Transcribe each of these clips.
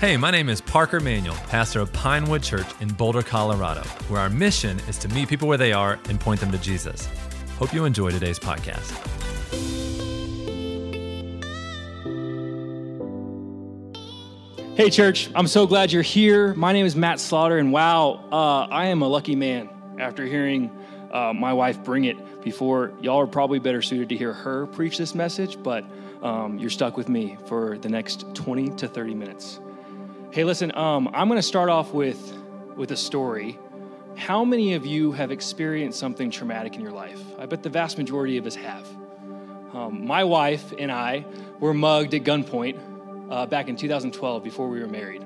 Hey, my name is Parker Manuel, pastor of Pinewood Church in Boulder, Colorado, where our mission is to meet people where they are and point them to Jesus. Hope you enjoy today's podcast. Hey, church, I'm so glad you're here. My name is Matt Slaughter, and wow, uh, I am a lucky man after hearing uh, my wife bring it before. Y'all are probably better suited to hear her preach this message, but um, you're stuck with me for the next 20 to 30 minutes. Hey, listen, um, I'm going to start off with, with a story. How many of you have experienced something traumatic in your life? I bet the vast majority of us have. Um, my wife and I were mugged at gunpoint uh, back in 2012 before we were married.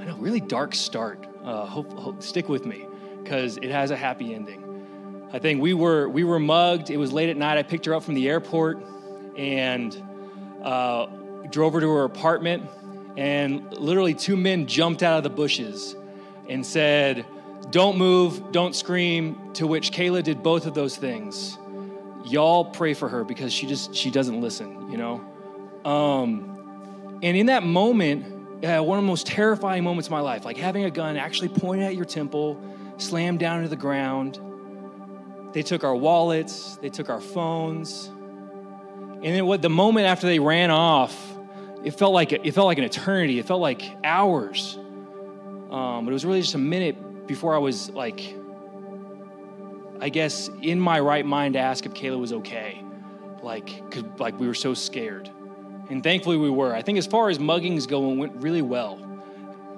I know, really dark start. Uh, hope, hope, stick with me because it has a happy ending. I think we were we were mugged. It was late at night. I picked her up from the airport and uh, drove her to her apartment and literally two men jumped out of the bushes and said, Don't move, don't scream, to which Kayla did both of those things. Y'all pray for her because she just she doesn't listen, you know? Um, and in that moment, uh, one of the most terrifying moments of my life, like having a gun actually pointed at your temple, slammed down to the ground. They took our wallets, they took our phones. And then what the moment after they ran off, it felt like it felt like an eternity. It felt like hours. Um, but it was really just a minute before I was like, I guess, in my right mind to ask if Kayla was okay. Like, cause, like we were so scared. And thankfully we were. I think as far as muggings go, it went really well.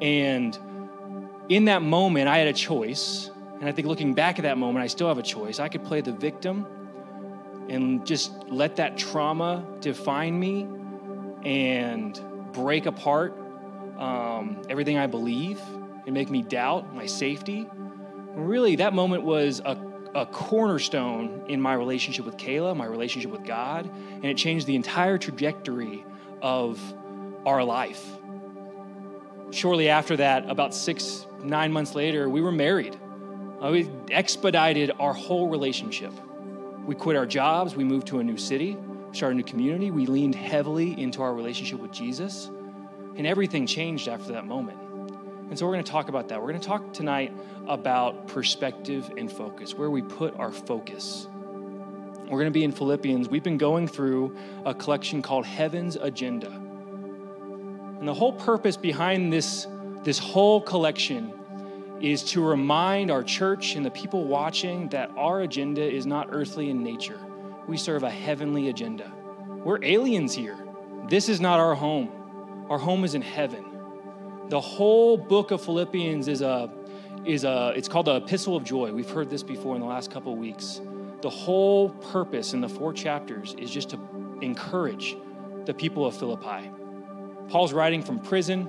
And in that moment, I had a choice. And I think looking back at that moment, I still have a choice. I could play the victim and just let that trauma define me and break apart um, everything I believe and make me doubt my safety. really, that moment was a, a cornerstone in my relationship with Kayla, my relationship with God, and it changed the entire trajectory of our life. Shortly after that, about six, nine months later, we were married. Uh, we expedited our whole relationship. We quit our jobs, we moved to a new city, started a new community. We leaned heavily into our relationship with Jesus, and everything changed after that moment. And so we're going to talk about that. We're going to talk tonight about perspective and focus, where we put our focus. We're going to be in Philippians. We've been going through a collection called Heaven's Agenda. And the whole purpose behind this, this whole collection is to remind our church and the people watching that our agenda is not earthly in nature we serve a heavenly agenda. We're aliens here. This is not our home. Our home is in heaven. The whole book of Philippians is a is a it's called the epistle of joy. We've heard this before in the last couple of weeks. The whole purpose in the four chapters is just to encourage the people of Philippi. Paul's writing from prison,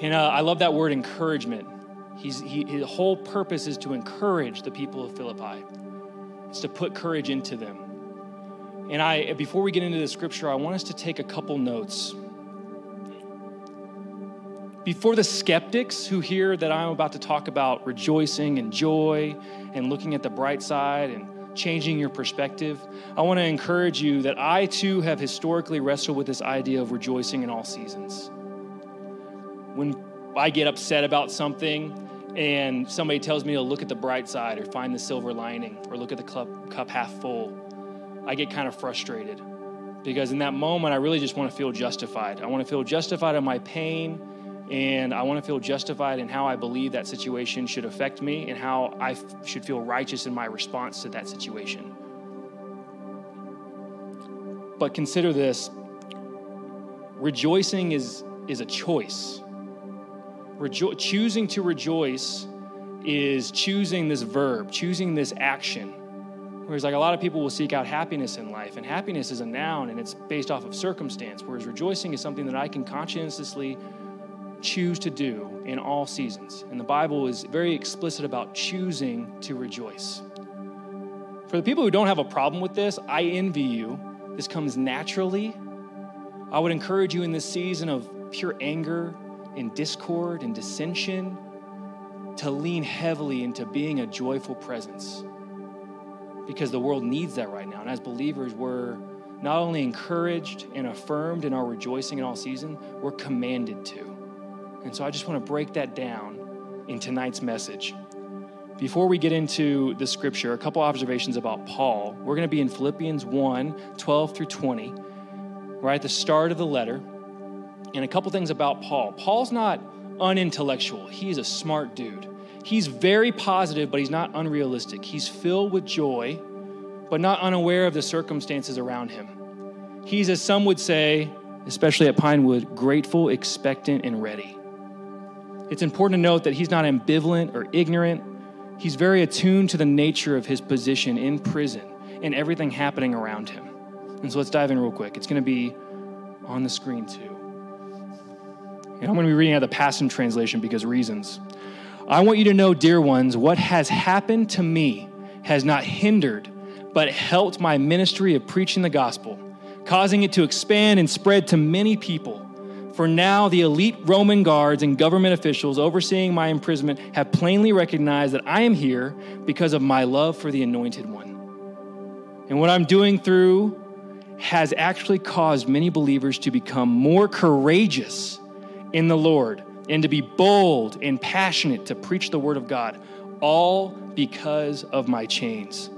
and uh, I love that word encouragement. He's, he, his whole purpose is to encourage the people of Philippi. It's to put courage into them. And I, before we get into the scripture, I want us to take a couple notes. Before the skeptics who hear that I'm about to talk about rejoicing and joy and looking at the bright side and changing your perspective, I want to encourage you that I too have historically wrestled with this idea of rejoicing in all seasons. When I get upset about something, and somebody tells me to look at the bright side or find the silver lining or look at the cup, cup half full, I get kind of frustrated because in that moment, I really just want to feel justified. I want to feel justified in my pain and I want to feel justified in how I believe that situation should affect me and how I f- should feel righteous in my response to that situation. But consider this rejoicing is, is a choice. Rejo- choosing to rejoice is choosing this verb, choosing this action. Whereas, like a lot of people will seek out happiness in life, and happiness is a noun and it's based off of circumstance, whereas rejoicing is something that I can conscientiously choose to do in all seasons. And the Bible is very explicit about choosing to rejoice. For the people who don't have a problem with this, I envy you. This comes naturally. I would encourage you in this season of pure anger in discord and dissension to lean heavily into being a joyful presence because the world needs that right now. And as believers, we're not only encouraged and affirmed in our rejoicing in all season, we're commanded to. And so I just want to break that down in tonight's message. Before we get into the scripture, a couple observations about Paul. We're going to be in Philippians 1 12 through 20, right at the start of the letter. And a couple things about Paul. Paul's not unintellectual, he's a smart dude. He's very positive, but he's not unrealistic. He's filled with joy, but not unaware of the circumstances around him. He's, as some would say, especially at Pinewood, grateful, expectant, and ready. It's important to note that he's not ambivalent or ignorant. He's very attuned to the nature of his position in prison and everything happening around him. And so let's dive in real quick. It's going to be on the screen too. And I'm going to be reading out the Passion Translation because reasons. I want you to know, dear ones, what has happened to me has not hindered, but helped my ministry of preaching the gospel, causing it to expand and spread to many people. For now, the elite Roman guards and government officials overseeing my imprisonment have plainly recognized that I am here because of my love for the Anointed One. And what I'm doing through has actually caused many believers to become more courageous in the Lord and to be bold and passionate to preach the word of God, all because of my chains.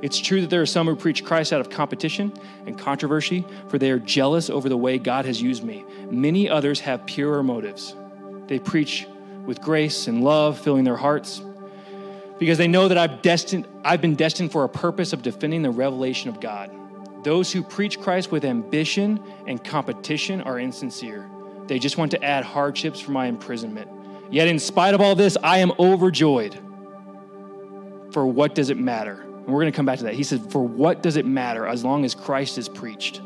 It's true that there are some who preach Christ out of competition and controversy, for they are jealous over the way God has used me. Many others have purer motives. They preach with grace and love filling their hearts because they know that I've, destined, I've been destined for a purpose of defending the revelation of God. Those who preach Christ with ambition and competition are insincere. They just want to add hardships for my imprisonment. Yet, in spite of all this, I am overjoyed. For what does it matter? And we're going to come back to that. He said, For what does it matter as long as Christ is preached?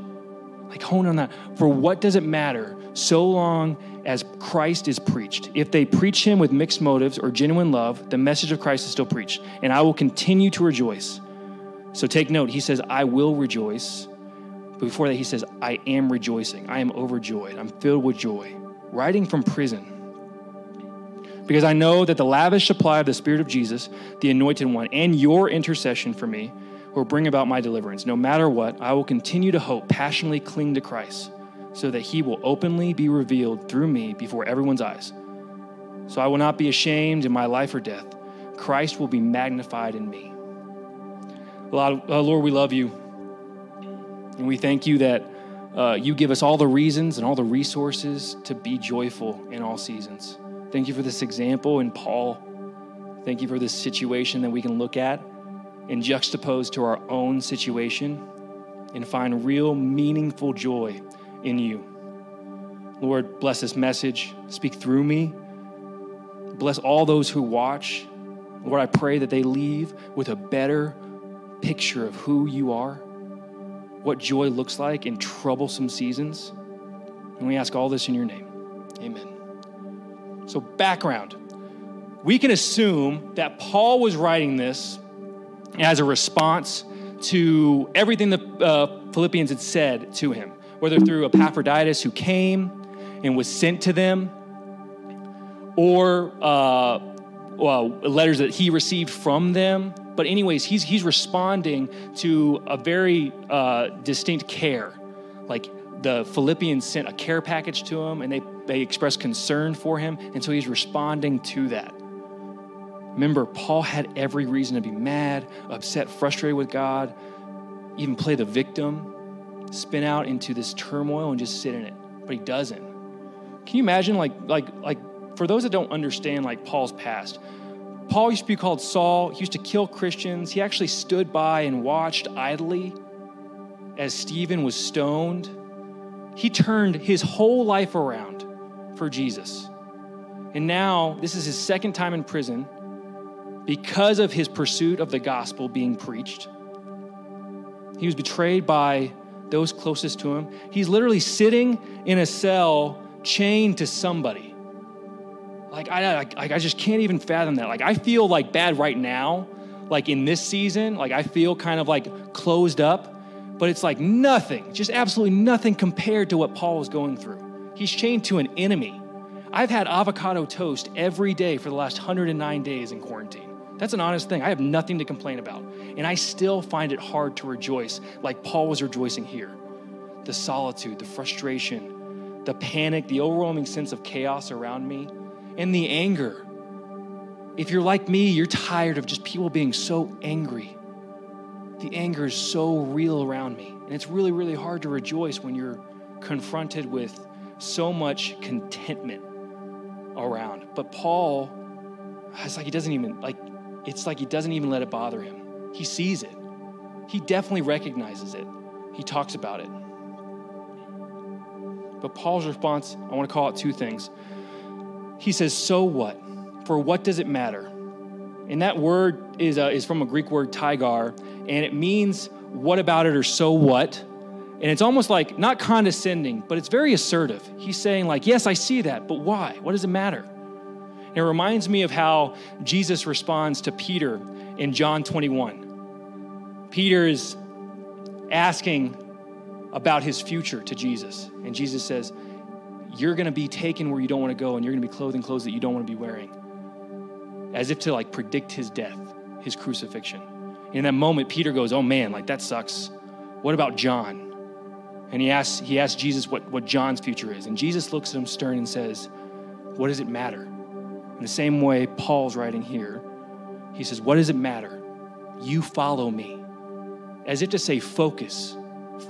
Like, hone on that. For what does it matter so long as Christ is preached? If they preach him with mixed motives or genuine love, the message of Christ is still preached, and I will continue to rejoice. So take note, he says, I will rejoice but before that, he says, I am rejoicing. I am overjoyed. I'm filled with joy. Writing from prison. Because I know that the lavish supply of the Spirit of Jesus, the Anointed One, and your intercession for me will bring about my deliverance. No matter what, I will continue to hope, passionately cling to Christ, so that he will openly be revealed through me before everyone's eyes. So I will not be ashamed in my life or death. Christ will be magnified in me. Lord, uh, we love you. And we thank you that uh, you give us all the reasons and all the resources to be joyful in all seasons. Thank you for this example in Paul. Thank you for this situation that we can look at and juxtapose to our own situation and find real meaningful joy in you. Lord, bless this message. Speak through me. Bless all those who watch. Lord, I pray that they leave with a better picture of who you are what joy looks like in troublesome seasons. And we ask all this in your name. Amen. So, background. We can assume that Paul was writing this as a response to everything the uh, Philippians had said to him, whether through Epaphroditus who came and was sent to them, or uh, well, letters that he received from them but anyways, he's he's responding to a very uh, distinct care. Like the Philippians sent a care package to him, and they they expressed concern for him, and so he's responding to that. Remember, Paul had every reason to be mad, upset, frustrated with God, even play the victim, spin out into this turmoil and just sit in it. But he doesn't. Can you imagine, like, like, like, for those that don't understand, like Paul's past, Paul used to be called Saul. He used to kill Christians. He actually stood by and watched idly as Stephen was stoned. He turned his whole life around for Jesus. And now, this is his second time in prison because of his pursuit of the gospel being preached. He was betrayed by those closest to him. He's literally sitting in a cell chained to somebody. Like I, like I just can't even fathom that. Like I feel like bad right now, like in this season, like I feel kind of like closed up, but it's like nothing, just absolutely nothing compared to what Paul was going through. He's chained to an enemy. I've had avocado toast every day for the last 109 days in quarantine. That's an honest thing. I have nothing to complain about. And I still find it hard to rejoice like Paul was rejoicing here. The solitude, the frustration, the panic, the overwhelming sense of chaos around me, and the anger. If you're like me, you're tired of just people being so angry. The anger is so real around me. And it's really, really hard to rejoice when you're confronted with so much contentment around. But Paul, it's like he doesn't even, like, it's like he doesn't even let it bother him. He sees it, he definitely recognizes it. He talks about it. But Paul's response, I want to call it two things. He says, So what? For what does it matter? And that word is, uh, is from a Greek word, tigar, and it means what about it or so what. And it's almost like not condescending, but it's very assertive. He's saying, like, yes, I see that, but why? What does it matter? And it reminds me of how Jesus responds to Peter in John 21. Peter is asking about his future to Jesus. And Jesus says, You're going to be taken where you don't want to go, and you're going to be clothed in clothes that you don't want to be wearing. As if to like predict his death, his crucifixion. In that moment, Peter goes, Oh man, like that sucks. What about John? And he asks, he asks Jesus what, what John's future is. And Jesus looks at him stern and says, What does it matter? In the same way Paul's writing here, he says, What does it matter? You follow me. As if to say, Focus.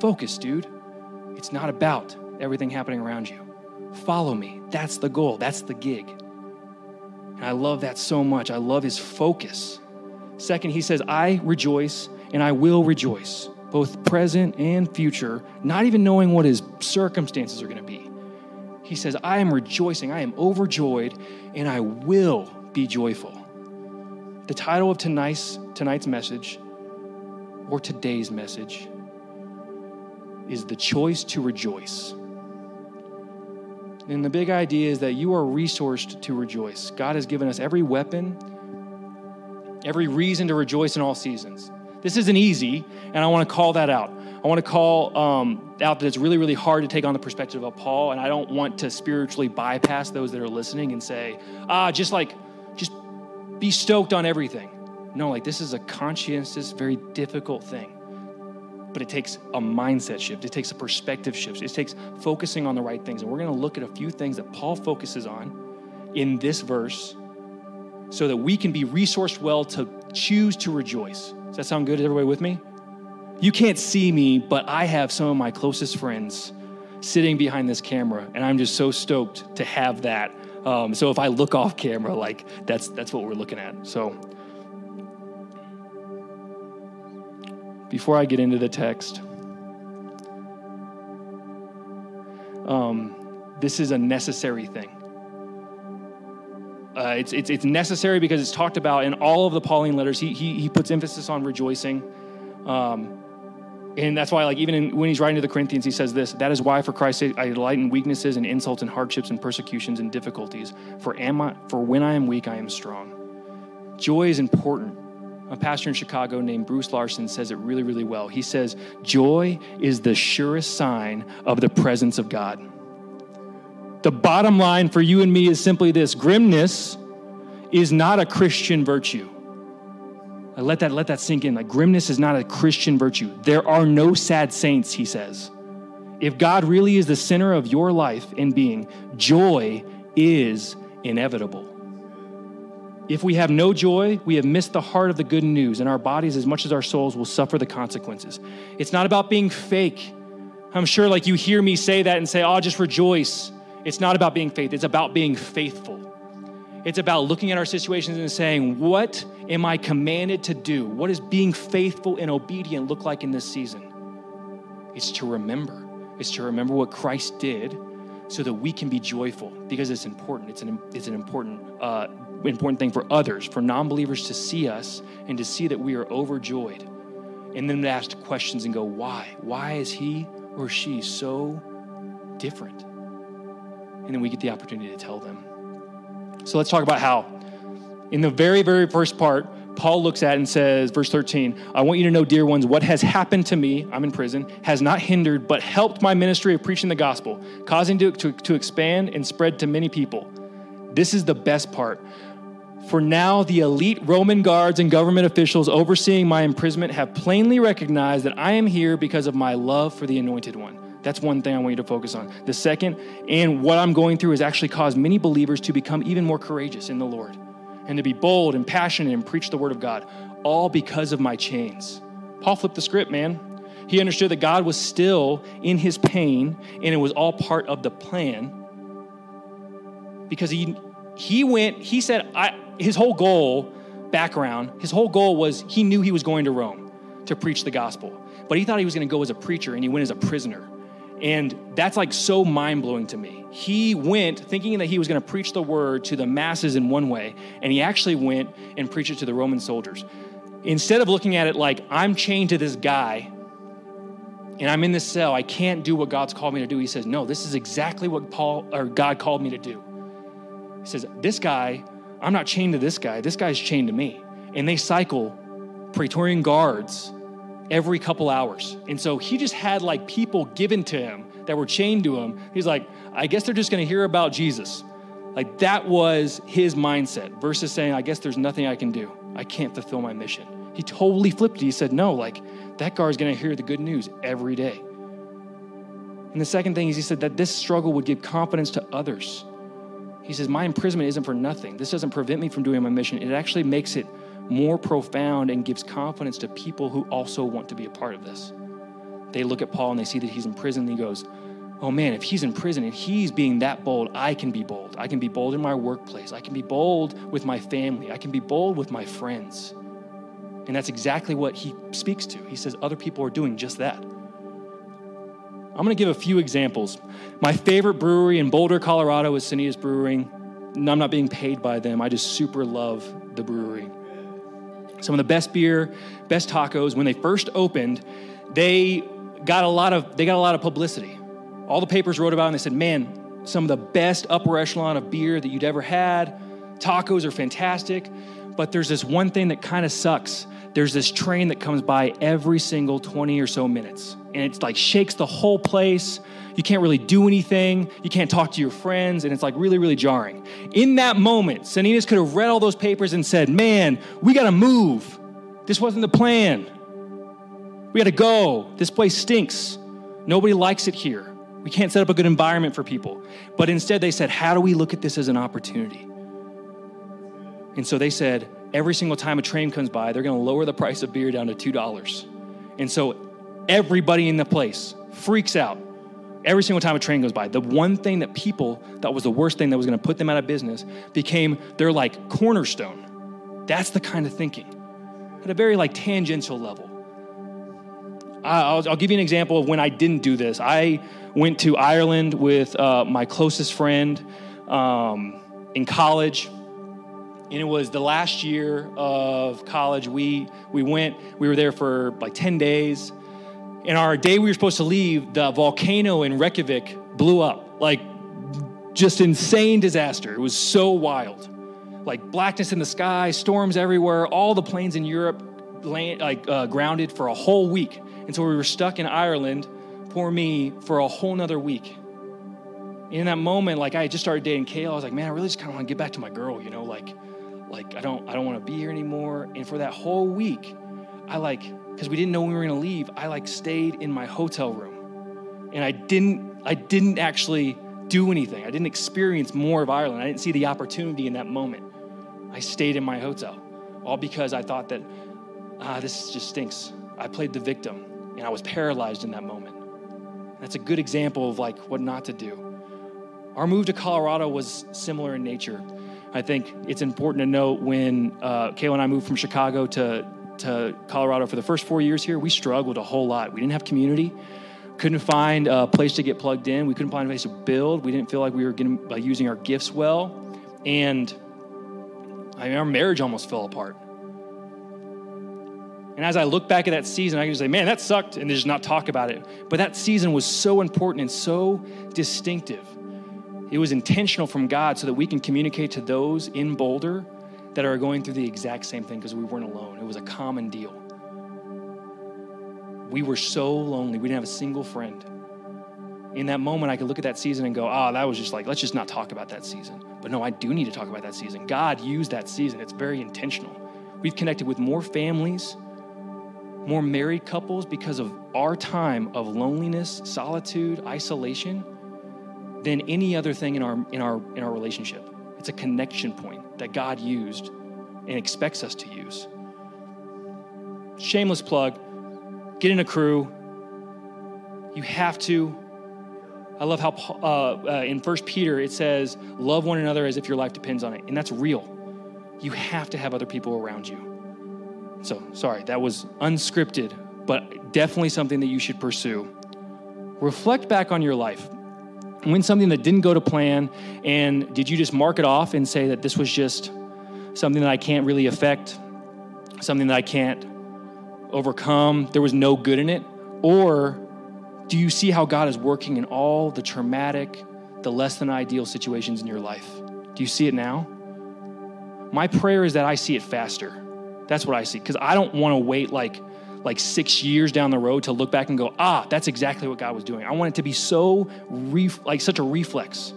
Focus, dude. It's not about everything happening around you. Follow me. That's the goal. That's the gig. And I love that so much. I love his focus. Second, he says, I rejoice and I will rejoice, both present and future, not even knowing what his circumstances are going to be. He says, I am rejoicing, I am overjoyed, and I will be joyful. The title of tonight's, tonight's message, or today's message, is The Choice to Rejoice. And the big idea is that you are resourced to rejoice. God has given us every weapon, every reason to rejoice in all seasons. This isn't easy, and I want to call that out. I want to call um, out that it's really, really hard to take on the perspective of Paul, and I don't want to spiritually bypass those that are listening and say, ah, just like, just be stoked on everything. No, like this is a conscientious, very difficult thing. But it takes a mindset shift, it takes a perspective shift, it takes focusing on the right things. And we're going to look at a few things that Paul focuses on in this verse so that we can be resourced well to choose to rejoice. Does that sound good? Is everybody with me? You can't see me, but I have some of my closest friends sitting behind this camera, and I'm just so stoked to have that. Um, so if I look off camera, like that's that's what we're looking at. So before I get into the text, um, this is a necessary thing. Uh, it's, it's, it's necessary because it's talked about in all of the Pauline letters. He, he, he puts emphasis on rejoicing. Um, and that's why, like, even in, when he's writing to the Corinthians, he says this That is why, for Christ's sake, I delight in weaknesses and insults and hardships and persecutions and difficulties. For, am I, for when I am weak, I am strong. Joy is important. A pastor in Chicago named Bruce Larson says it really, really well. He says, Joy is the surest sign of the presence of God. The bottom line for you and me is simply this grimness is not a Christian virtue. I let that let that sink in. Like grimness is not a Christian virtue. There are no sad saints, he says. If God really is the center of your life and being, joy is inevitable. If we have no joy, we have missed the heart of the good news, and our bodies, as much as our souls, will suffer the consequences. It's not about being fake. I'm sure, like, you hear me say that and say, oh, just rejoice. It's not about being faith, it's about being faithful. It's about looking at our situations and saying, What am I commanded to do? What does being faithful and obedient look like in this season? It's to remember. It's to remember what Christ did so that we can be joyful because it's important. It's an, it's an important, uh, important thing for others, for non believers to see us and to see that we are overjoyed. And then to ask questions and go, Why? Why is he or she so different? And then we get the opportunity to tell them. So let's talk about how. In the very, very first part, Paul looks at and says, verse 13, I want you to know, dear ones, what has happened to me, I'm in prison, has not hindered, but helped my ministry of preaching the gospel, causing to, to, to expand and spread to many people. This is the best part. For now, the elite Roman guards and government officials overseeing my imprisonment have plainly recognized that I am here because of my love for the Anointed One. That's one thing I want you to focus on. The second, and what I'm going through has actually caused many believers to become even more courageous in the Lord and to be bold and passionate and preach the Word of God, all because of my chains. Paul flipped the script, man. He understood that God was still in his pain and it was all part of the plan because he he went he said I, his whole goal background his whole goal was he knew he was going to Rome to preach the gospel but he thought he was going to go as a preacher and he went as a prisoner and that's like so mind blowing to me. He went thinking that he was going to preach the word to the masses in one way, and he actually went and preached it to the Roman soldiers. Instead of looking at it like, I'm chained to this guy and I'm in this cell, I can't do what God's called me to do. He says, No, this is exactly what Paul or God called me to do. He says, This guy, I'm not chained to this guy, this guy's chained to me. And they cycle Praetorian guards every couple hours. And so he just had like people given to him that were chained to him. He's like, I guess they're just going to hear about Jesus. Like that was his mindset versus saying, I guess there's nothing I can do. I can't fulfill my mission. He totally flipped it. He said, No, like that guard's going to hear the good news every day. And the second thing is, he said that this struggle would give confidence to others. He says, My imprisonment isn't for nothing. This doesn't prevent me from doing my mission. It actually makes it more profound and gives confidence to people who also want to be a part of this. They look at Paul and they see that he's in prison and he goes, Oh man, if he's in prison and he's being that bold, I can be bold. I can be bold in my workplace. I can be bold with my family. I can be bold with my friends. And that's exactly what he speaks to. He says other people are doing just that. I'm going to give a few examples. My favorite brewery in Boulder, Colorado is Sanitas Brewing. I'm not being paid by them. I just super love the brewery some of the best beer, best tacos. When they first opened, they got a lot of they got a lot of publicity. All the papers wrote about it and they said, "Man, some of the best upper echelon of beer that you'd ever had. Tacos are fantastic, but there's this one thing that kind of sucks. There's this train that comes by every single 20 or so minutes, and it's like shakes the whole place. You can't really do anything. You can't talk to your friends, and it's like really, really jarring. In that moment, Sanitas could have read all those papers and said, Man, we got to move. This wasn't the plan. We got to go. This place stinks. Nobody likes it here. We can't set up a good environment for people. But instead, they said, How do we look at this as an opportunity? And so they said, Every single time a train comes by, they're going to lower the price of beer down to $2. And so everybody in the place freaks out every single time a train goes by. The one thing that people thought was the worst thing that was going to put them out of business became their like cornerstone. That's the kind of thinking at a very like tangential level. I'll, I'll give you an example of when I didn't do this. I went to Ireland with uh, my closest friend um, in college. And it was the last year of college. We, we went, we were there for like 10 days And our day we were supposed to leave, the volcano in Reykjavik blew up. Like, just insane disaster. It was so wild. Like, blackness in the sky, storms everywhere, all the planes in Europe land, like, uh, grounded for a whole week. And so we were stuck in Ireland, poor me, for a whole nother week. In that moment, like, I had just started dating Kayla. I was like, man, I really just kind of want to get back to my girl, you know, like, like I don't, I don't want to be here anymore. And for that whole week, I like because we didn't know we were going to leave, I like stayed in my hotel room. And I didn't I didn't actually do anything. I didn't experience more of Ireland. I didn't see the opportunity in that moment. I stayed in my hotel all because I thought that ah this just stinks. I played the victim and I was paralyzed in that moment. That's a good example of like what not to do. Our move to Colorado was similar in nature. I think it's important to note when uh, Kayla and I moved from Chicago to to Colorado for the first four years here, we struggled a whole lot. We didn't have community, couldn't find a place to get plugged in, we couldn't find a place to build. We didn't feel like we were getting by using our gifts well, and I mean, our marriage almost fell apart. And as I look back at that season, I can say, man, that sucked, and just not talk about it. But that season was so important and so distinctive. It was intentional from God so that we can communicate to those in Boulder that are going through the exact same thing because we weren't alone. It was a common deal. We were so lonely. We didn't have a single friend. in that moment, I could look at that season and go, oh, that was just like, let's just not talk about that season. But no, I do need to talk about that season. God used that season, it's very intentional. We've connected with more families, more married couples because of our time of loneliness, solitude, isolation than any other thing in our in our in our relationship. It's a connection point that God used and expects us to use. Shameless plug, get in a crew. You have to I love how uh, uh, in First Peter it says, "Love one another as if your life depends on it," and that's real. You have to have other people around you. So, sorry, that was unscripted, but definitely something that you should pursue. Reflect back on your life. When something that didn't go to plan, and did you just mark it off and say that this was just something that I can't really affect, something that I can't overcome, there was no good in it? Or do you see how God is working in all the traumatic, the less than ideal situations in your life? Do you see it now? My prayer is that I see it faster. That's what I see because I don't want to wait like like 6 years down the road to look back and go, "Ah, that's exactly what God was doing." I want it to be so ref- like such a reflex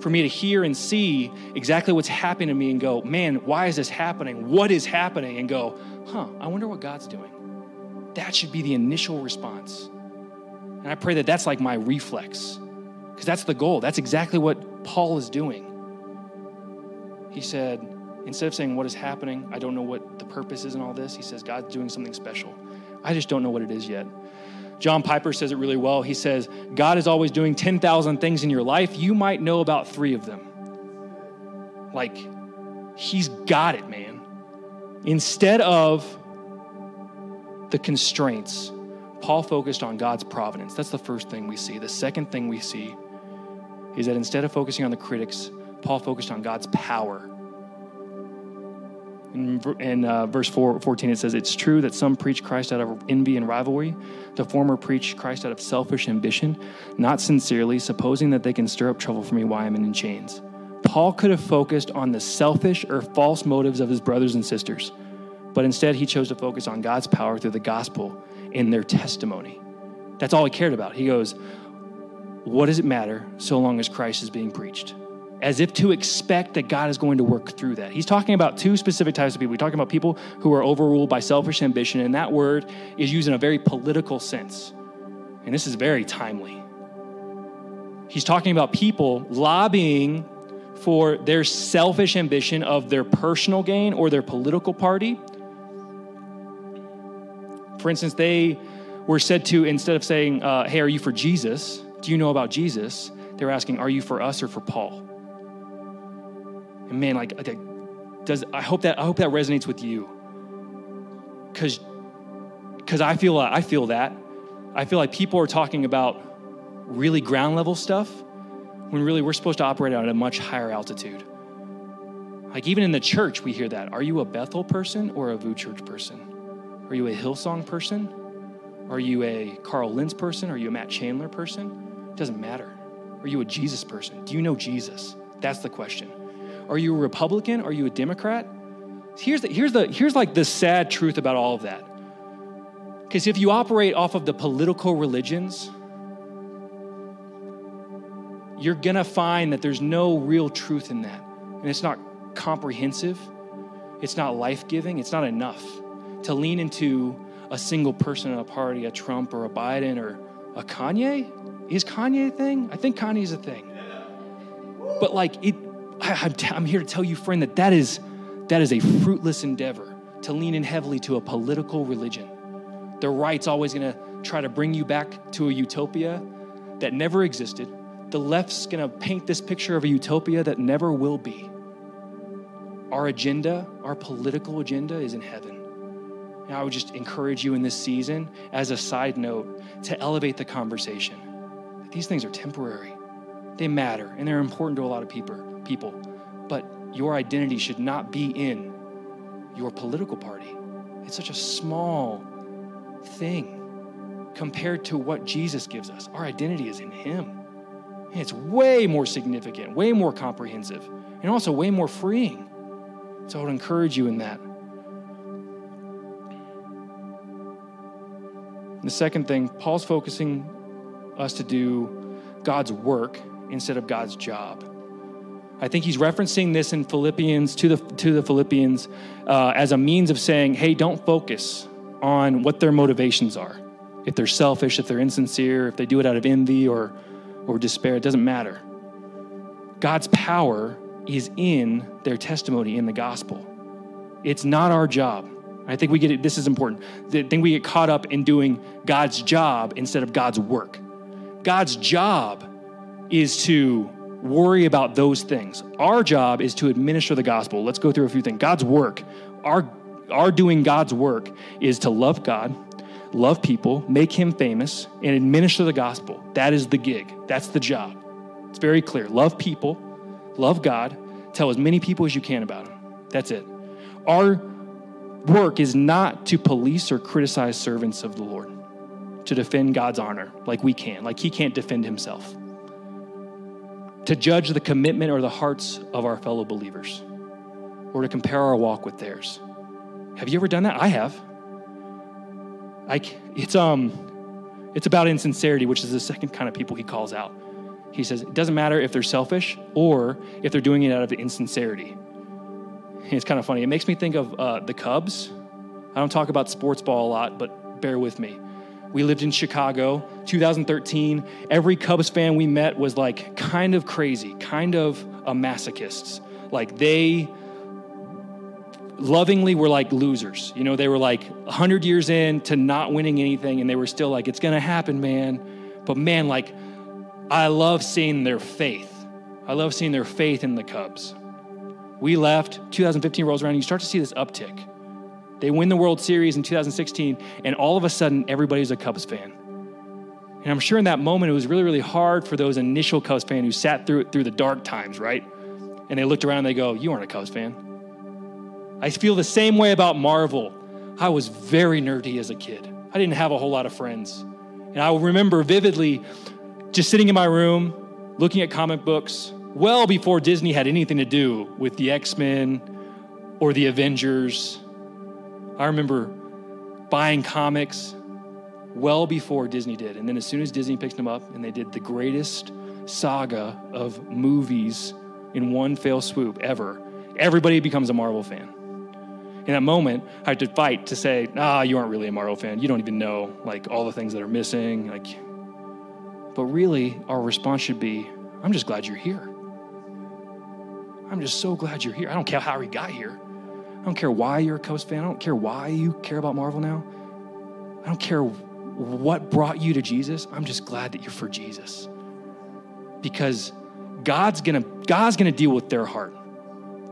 for me to hear and see exactly what's happening to me and go, "Man, why is this happening? What is happening?" and go, "Huh, I wonder what God's doing." That should be the initial response. And I pray that that's like my reflex, because that's the goal. That's exactly what Paul is doing. He said, instead of saying what is happening, I don't know what the purpose is in all this, he says, God's doing something special. I just don't know what it is yet. John Piper says it really well. He says, God is always doing 10,000 things in your life. You might know about three of them. Like, he's got it, man. Instead of the constraints, Paul focused on God's providence. That's the first thing we see. The second thing we see is that instead of focusing on the critics, Paul focused on God's power. In, in uh, verse 4, 14, it says, It's true that some preach Christ out of envy and rivalry. The former preach Christ out of selfish ambition, not sincerely, supposing that they can stir up trouble for me while I'm in chains. Paul could have focused on the selfish or false motives of his brothers and sisters, but instead he chose to focus on God's power through the gospel in their testimony. That's all he cared about. He goes, What does it matter so long as Christ is being preached? As if to expect that God is going to work through that. He's talking about two specific types of people. He's talking about people who are overruled by selfish ambition, and that word is used in a very political sense. And this is very timely. He's talking about people lobbying for their selfish ambition of their personal gain or their political party for instance, they were said to, instead of saying, uh, Hey, are you for Jesus? Do you know about Jesus? They're asking, Are you for us or for Paul? And man, like, does I hope that I hope that resonates with you. Cause because I feel I feel that. I feel like people are talking about really ground level stuff when really we're supposed to operate at a much higher altitude. Like even in the church, we hear that. Are you a Bethel person or a VOUS Church person? Are you a Hillsong person? Are you a Carl Lentz person? Are you a Matt Chandler person? It doesn't matter. Are you a Jesus person? Do you know Jesus? That's the question. Are you a Republican? Are you a Democrat? Here's the, here's the here's like the sad truth about all of that. Because if you operate off of the political religions, you're gonna find that there's no real truth in that. And it's not comprehensive, it's not life-giving, it's not enough to lean into a single person in a party, a Trump or a Biden or a Kanye. Is Kanye a thing? I think Kanye's a thing. But like it, I, am here to tell you, friend, that that is that is a fruitless endeavor to lean in heavily to a political religion. The right's always going to try to bring you back to a utopia that never existed. The left's going to paint this picture of a utopia that never will be. Our agenda, our political agenda, is in heaven. And I would just encourage you in this season, as a side note, to elevate the conversation. These things are temporary, they matter, and they're important to a lot of people. People. But your identity should not be in your political party. It's such a small thing compared to what Jesus gives us. Our identity is in Him. And it's way more significant, way more comprehensive, and also way more freeing. So I would encourage you in that. the second thing, Paul's focusing us to do God's work instead of God's job. I think he's referencing this in Philippians to the to the Philippians uh, as a means of saying, "Hey, don't focus on what their motivations are. If they're selfish, if they're insincere, if they do it out of envy or or despair, it doesn't matter. God's power is in their testimony in the gospel. It's not our job. I think we get it. This is important. I think we get caught up in doing God's job instead of God's work. God's job is to worry about those things. Our job is to administer the gospel. Let's go through a few things. God's work, our, our doing God's work is to love God, love people, make Him famous, and administer the gospel. That is the gig. That's the job. It's very clear. Love people, love God, tell as many people as you can about Him. That's it. Our work is not to police or criticize servants of the Lord, to defend God's honor like we can, like He can't defend Himself, to judge the commitment or the hearts of our fellow believers, or to compare our walk with theirs. Have you ever done that? I have. I, it's, um, it's about insincerity, which is the second kind of people he calls out. He says it doesn't matter if they're selfish or if they're doing it out of insincerity. It's kind of funny. It makes me think of uh, the Cubs. I don't talk about sports ball a lot, but bear with me. We lived in Chicago, 2013. Every Cubs fan we met was like kind of crazy, kind of a masochists. Like they lovingly were like losers. You know, they were like 100 years in to not winning anything, and they were still like, it's going to happen, man. But man, like, I love seeing their faith. I love seeing their faith in the Cubs. We left, 2015 rolls around, and you start to see this uptick. They win the World Series in 2016, and all of a sudden, everybody's a Cubs fan. And I'm sure in that moment, it was really, really hard for those initial Cubs fans who sat through it through the dark times, right? And they looked around and they go, You aren't a Cubs fan. I feel the same way about Marvel. I was very nerdy as a kid. I didn't have a whole lot of friends. And I remember vividly just sitting in my room, looking at comic books, well before Disney had anything to do with the X Men or the Avengers. I remember buying comics well before Disney did. And then as soon as Disney picked them up and they did the greatest saga of movies in one fell swoop ever, everybody becomes a Marvel fan in that moment, I had to fight to say, ah, you aren't really a Marvel fan. You don't even know like all the things that are missing. Like, but really, our response should be, I'm just glad you're here. I'm just so glad you're here. I don't care how you got here. I don't care why you're a Cubs fan. I don't care why you care about Marvel now. I don't care what brought you to Jesus. I'm just glad that you're for Jesus. Because God's gonna God's gonna deal with their heart.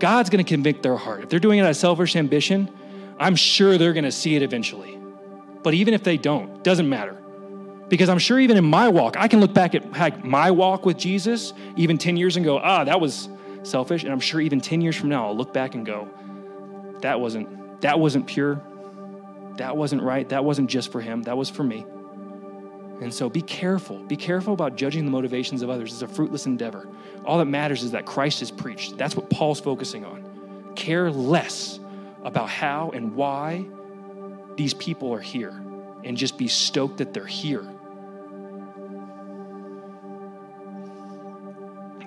God's to convict their heart. If they're doing it out of selfish ambition, I'm sure they're to see it eventually. But even if they don't, doesn't matter. Because I'm sure even in my walk, I can look back at my walk with Jesus even 10 years and go, ah, that was selfish. And I'm sure even 10 years from now, I'll look back and go, that wasn't, that wasn't pure. That wasn't right. That wasn't just for him. That was for me. And so be careful. Be careful about judging the motivations of others. It's a fruitless endeavor. All that matters is that Christ is preached. That's what Paul's focusing on. Care less about how and why these people are here and just be stoked that they're here.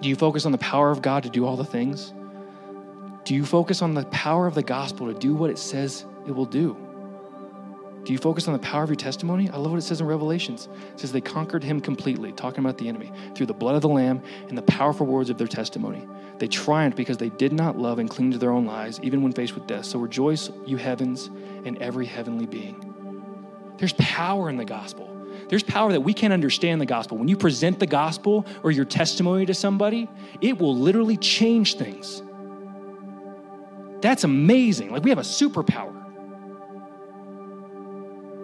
Do you focus on the power of God to do all the things? Do you focus on the power of the gospel to do what it says it will do? Do you focus on the power of your testimony? I love what it says in Revelations. It says they conquered him completely, talking about the enemy, through the blood of the Lamb and the powerful words of their testimony. They triumphed because they did not love and cling to their own lives, even when faced with death. So rejoice, you heavens, and every heavenly being. There's power in the gospel. There's power that we can't understand the gospel. When you present the gospel or your testimony to somebody, it will literally change things. That's amazing. Like we have a superpower.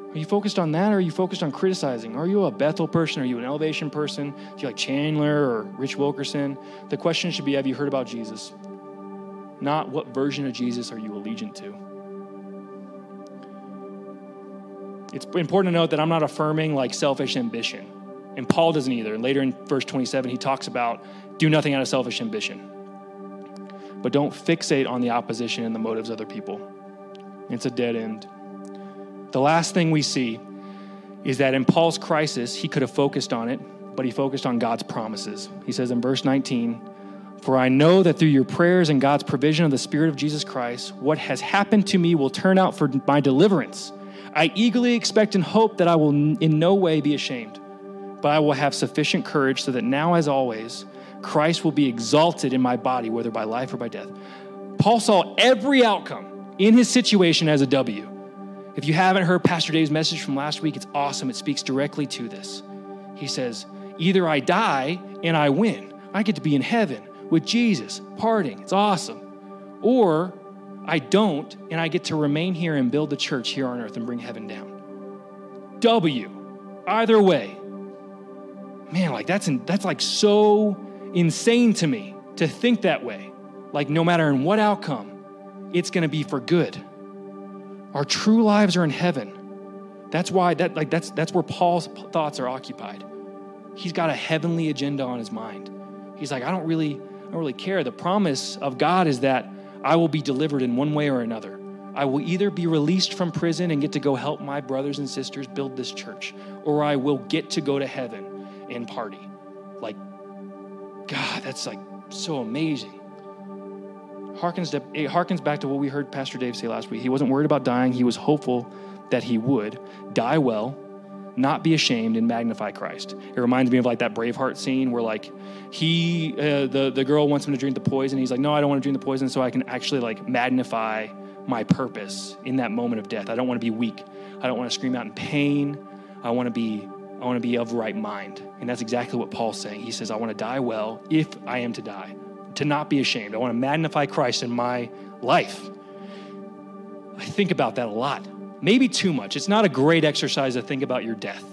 Are you focused on that or are you focused on criticizing? Are you a Bethel person? Are you an elevation person? Do you like Chandler or Rich Wilkerson? The question should be Have you heard about Jesus? Not what version of Jesus are you allegiant to? It's important to note that I'm not affirming like selfish ambition. And Paul doesn't either. Later in verse 27, he talks about do nothing out of selfish ambition. But don't fixate on the opposition and the motives of other people. It's a dead end. The last thing we see is that in Paul's crisis, he could have focused on it but he focused on God's promises. He says in verse 19, For I know that through your prayers and God's provision of the Spirit of Jesus Christ, what has happened to me will turn out for my deliverance. I eagerly expect and hope that I will in no way be ashamed, but I will have sufficient courage so that now, as always, Christ will be exalted in my body, whether by life or by death. Paul saw every outcome in his situation as a W. If you haven't heard Pastor Dave's message from last week, it's awesome. It speaks directly to this. He says, Either I die and I win, I get to be in heaven with Jesus, partying, it's awesome. Or I don't, and I get to remain here and build the church here on earth and bring heaven down. W. Either way. Man, like that's in, that's like so insane to me to think that way. Like no matter in what outcome, it's going to be for good. Our true lives are in heaven. That's why that like that's that's where Paul's thoughts are occupied. He's got a heavenly agenda on his mind. He's like, I don't really I don't really care. The promise of God is that I will be delivered in one way or another. I will either be released from prison and get to go help my brothers and sisters build this church, or I will get to go to heaven and party. Like, God, that's like so amazing harkens, to, it harkens back to what we heard Pastor Dave say last week. He wasn't worried about dying, he was hopeful that he would die well, not be ashamed, and magnify Christ. It reminds me of like that Braveheart scene where like he, uh, the, the girl wants him to drink the poison. He's like, no, I don't want to drink the poison so I can actually like magnify my purpose in that moment of death. I don't want to be weak. I don't want to scream out in pain. I want to be I want to be of right mind. And that's exactly what Paul's saying. He says, I want to die well if I am to die to not be ashamed. I want to magnify Christ in my life. I think about that a lot. Maybe too much. It's not a great exercise to think about your death.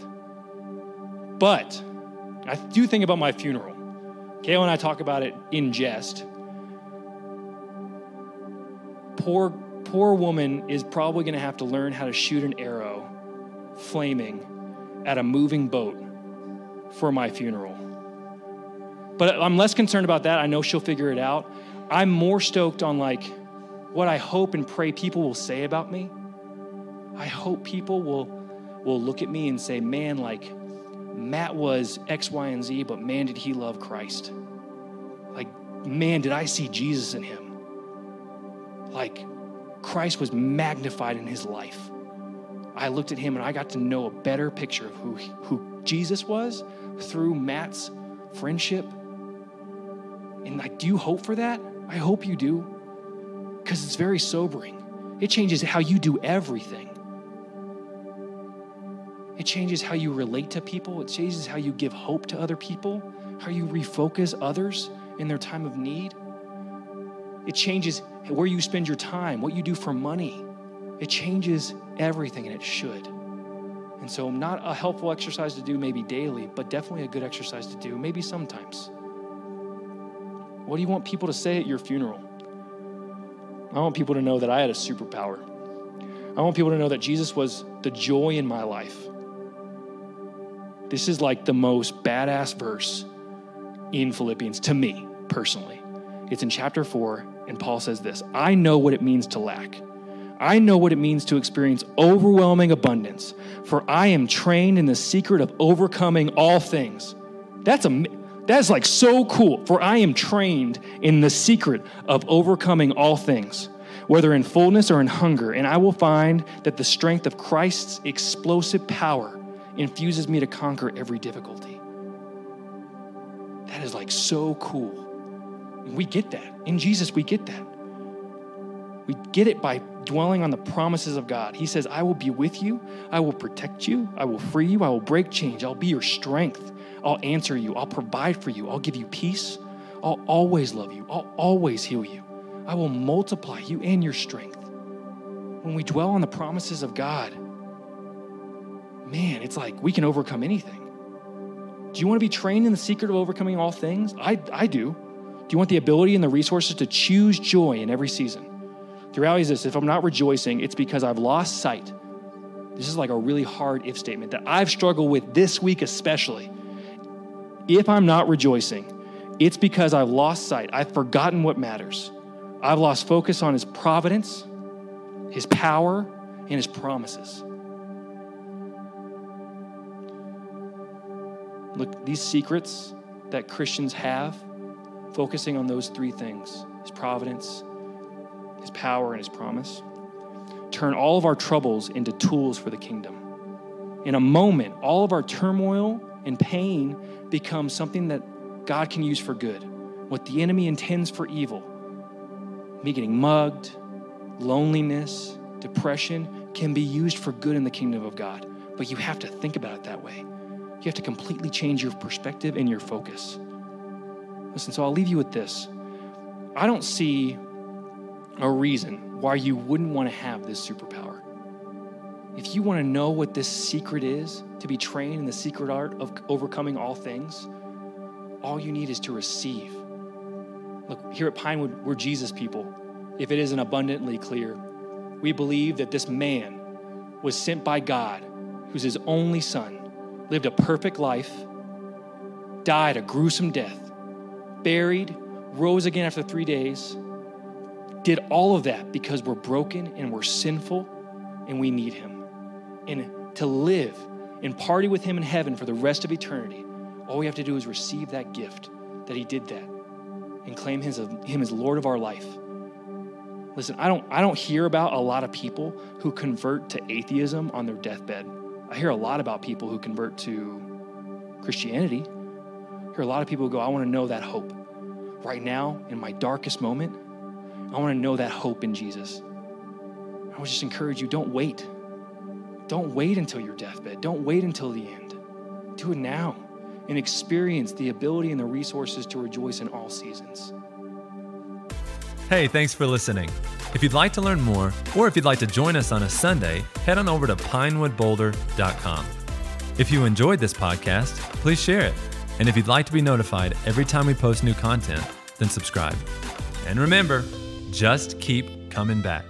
But I do think about my funeral. Kayla and I talk about it in jest. Poor, poor woman is probably going to have to learn how to shoot an arrow flaming at a moving boat for my funeral. But I'm less concerned about that. I know she'll figure it out. I'm more stoked on like what I hope and pray people will say about me. I hope people will will look at me and say, "Man, like Matt was X, Y, and Z, but man, did he love Christ? Like, man, did I see Jesus in him? Like, Christ was magnified in his life. I looked at him and I got to know a better picture of who, who Jesus was through Matt's friendship and like, do you hope for that? I hope you do. Because it's very sobering. It changes how you do everything. It changes how you relate to people. It changes how you give hope to other people, how you refocus others in their time of need. It changes where you spend your time, what you do for money. It changes everything, and it should. And so, not a helpful exercise to do maybe daily, but definitely a good exercise to do maybe sometimes. What do you want people to say at your funeral? I want people to know that I had a superpower. I want people to know that Jesus was the joy in my life. This is like the most badass verse in Philippians to me personally. It's in chapter 4, and Paul says this I know what it means to lack. I know what it means to experience overwhelming abundance, for I am trained in the secret of overcoming all things. That's a that's like so cool, for I am trained in the secret of overcoming all things, whether in fullness or in hunger, and I will find that the strength of Christ's explosive power infuses me to conquer every difficulty. That is like so cool. We get that. In Jesus, we get that. We get it by dwelling on the promises of God. He says, I will be with you, I will protect you, I will free you, I will break change, I'll be your strength. I'll answer you. I'll provide for you. I'll give you peace. I'll always love you. I'll always heal you. I will multiply you and your strength. When we dwell on the promises of God, man, it's like we can overcome anything. Do you want to be trained in the secret of overcoming all things? I, I do. Do you want the ability and the resources to choose joy in every season? The reality is this if I'm not rejoicing, it's because I've lost sight. This is like a really hard if statement that I've struggled with this week, especially if I'm not rejoicing, it's because I've lost sight. I've forgotten what matters. I've lost focus on His providence, His power, and His promises. Look, these secrets that Christians have, focusing on those three things His providence, His power, and His promise turn all of our troubles into tools for the kingdom. In a moment, all of our turmoil and pain becomes something that God can use for good. What the enemy intends for evil, me getting mugged, loneliness, depression, can be used for good in the kingdom of God. But you have to think about it that way. You have to completely change your perspective and your focus. Listen, so I'll leave you with this. I don't see a reason why you wouldn't want to have this superpower. If you want to know what this secret is, to be trained in the secret art of overcoming all things, all you need is to receive. Look, here at Pinewood, we're Jesus people. If it isn't abundantly clear, we believe that this man was sent by God, who's his only son, lived a perfect life, died a gruesome death, buried, rose again after three days, did all of that because we're broken and we're sinful and we need him. And to live and party with him in heaven for the rest of eternity, all we have to do is receive that gift that he did that and claim his, him as Lord of our life. Listen, I don't, I don't hear about a lot of people who convert to atheism on their deathbed. I hear a lot about people who convert to Christianity. I hear a lot of people who go, I want to know that hope. Right now, in my darkest moment, I want to know that hope in Jesus. I would just encourage you don't wait. Don't wait until your deathbed. Don't wait until the end. Do it now and experience the ability and the resources to rejoice in all seasons. Hey, thanks for listening. If you'd like to learn more, or if you'd like to join us on a Sunday, head on over to pinewoodboulder.com. If you enjoyed this podcast, please share it. And if you'd like to be notified every time we post new content, then subscribe. And remember, just keep coming back.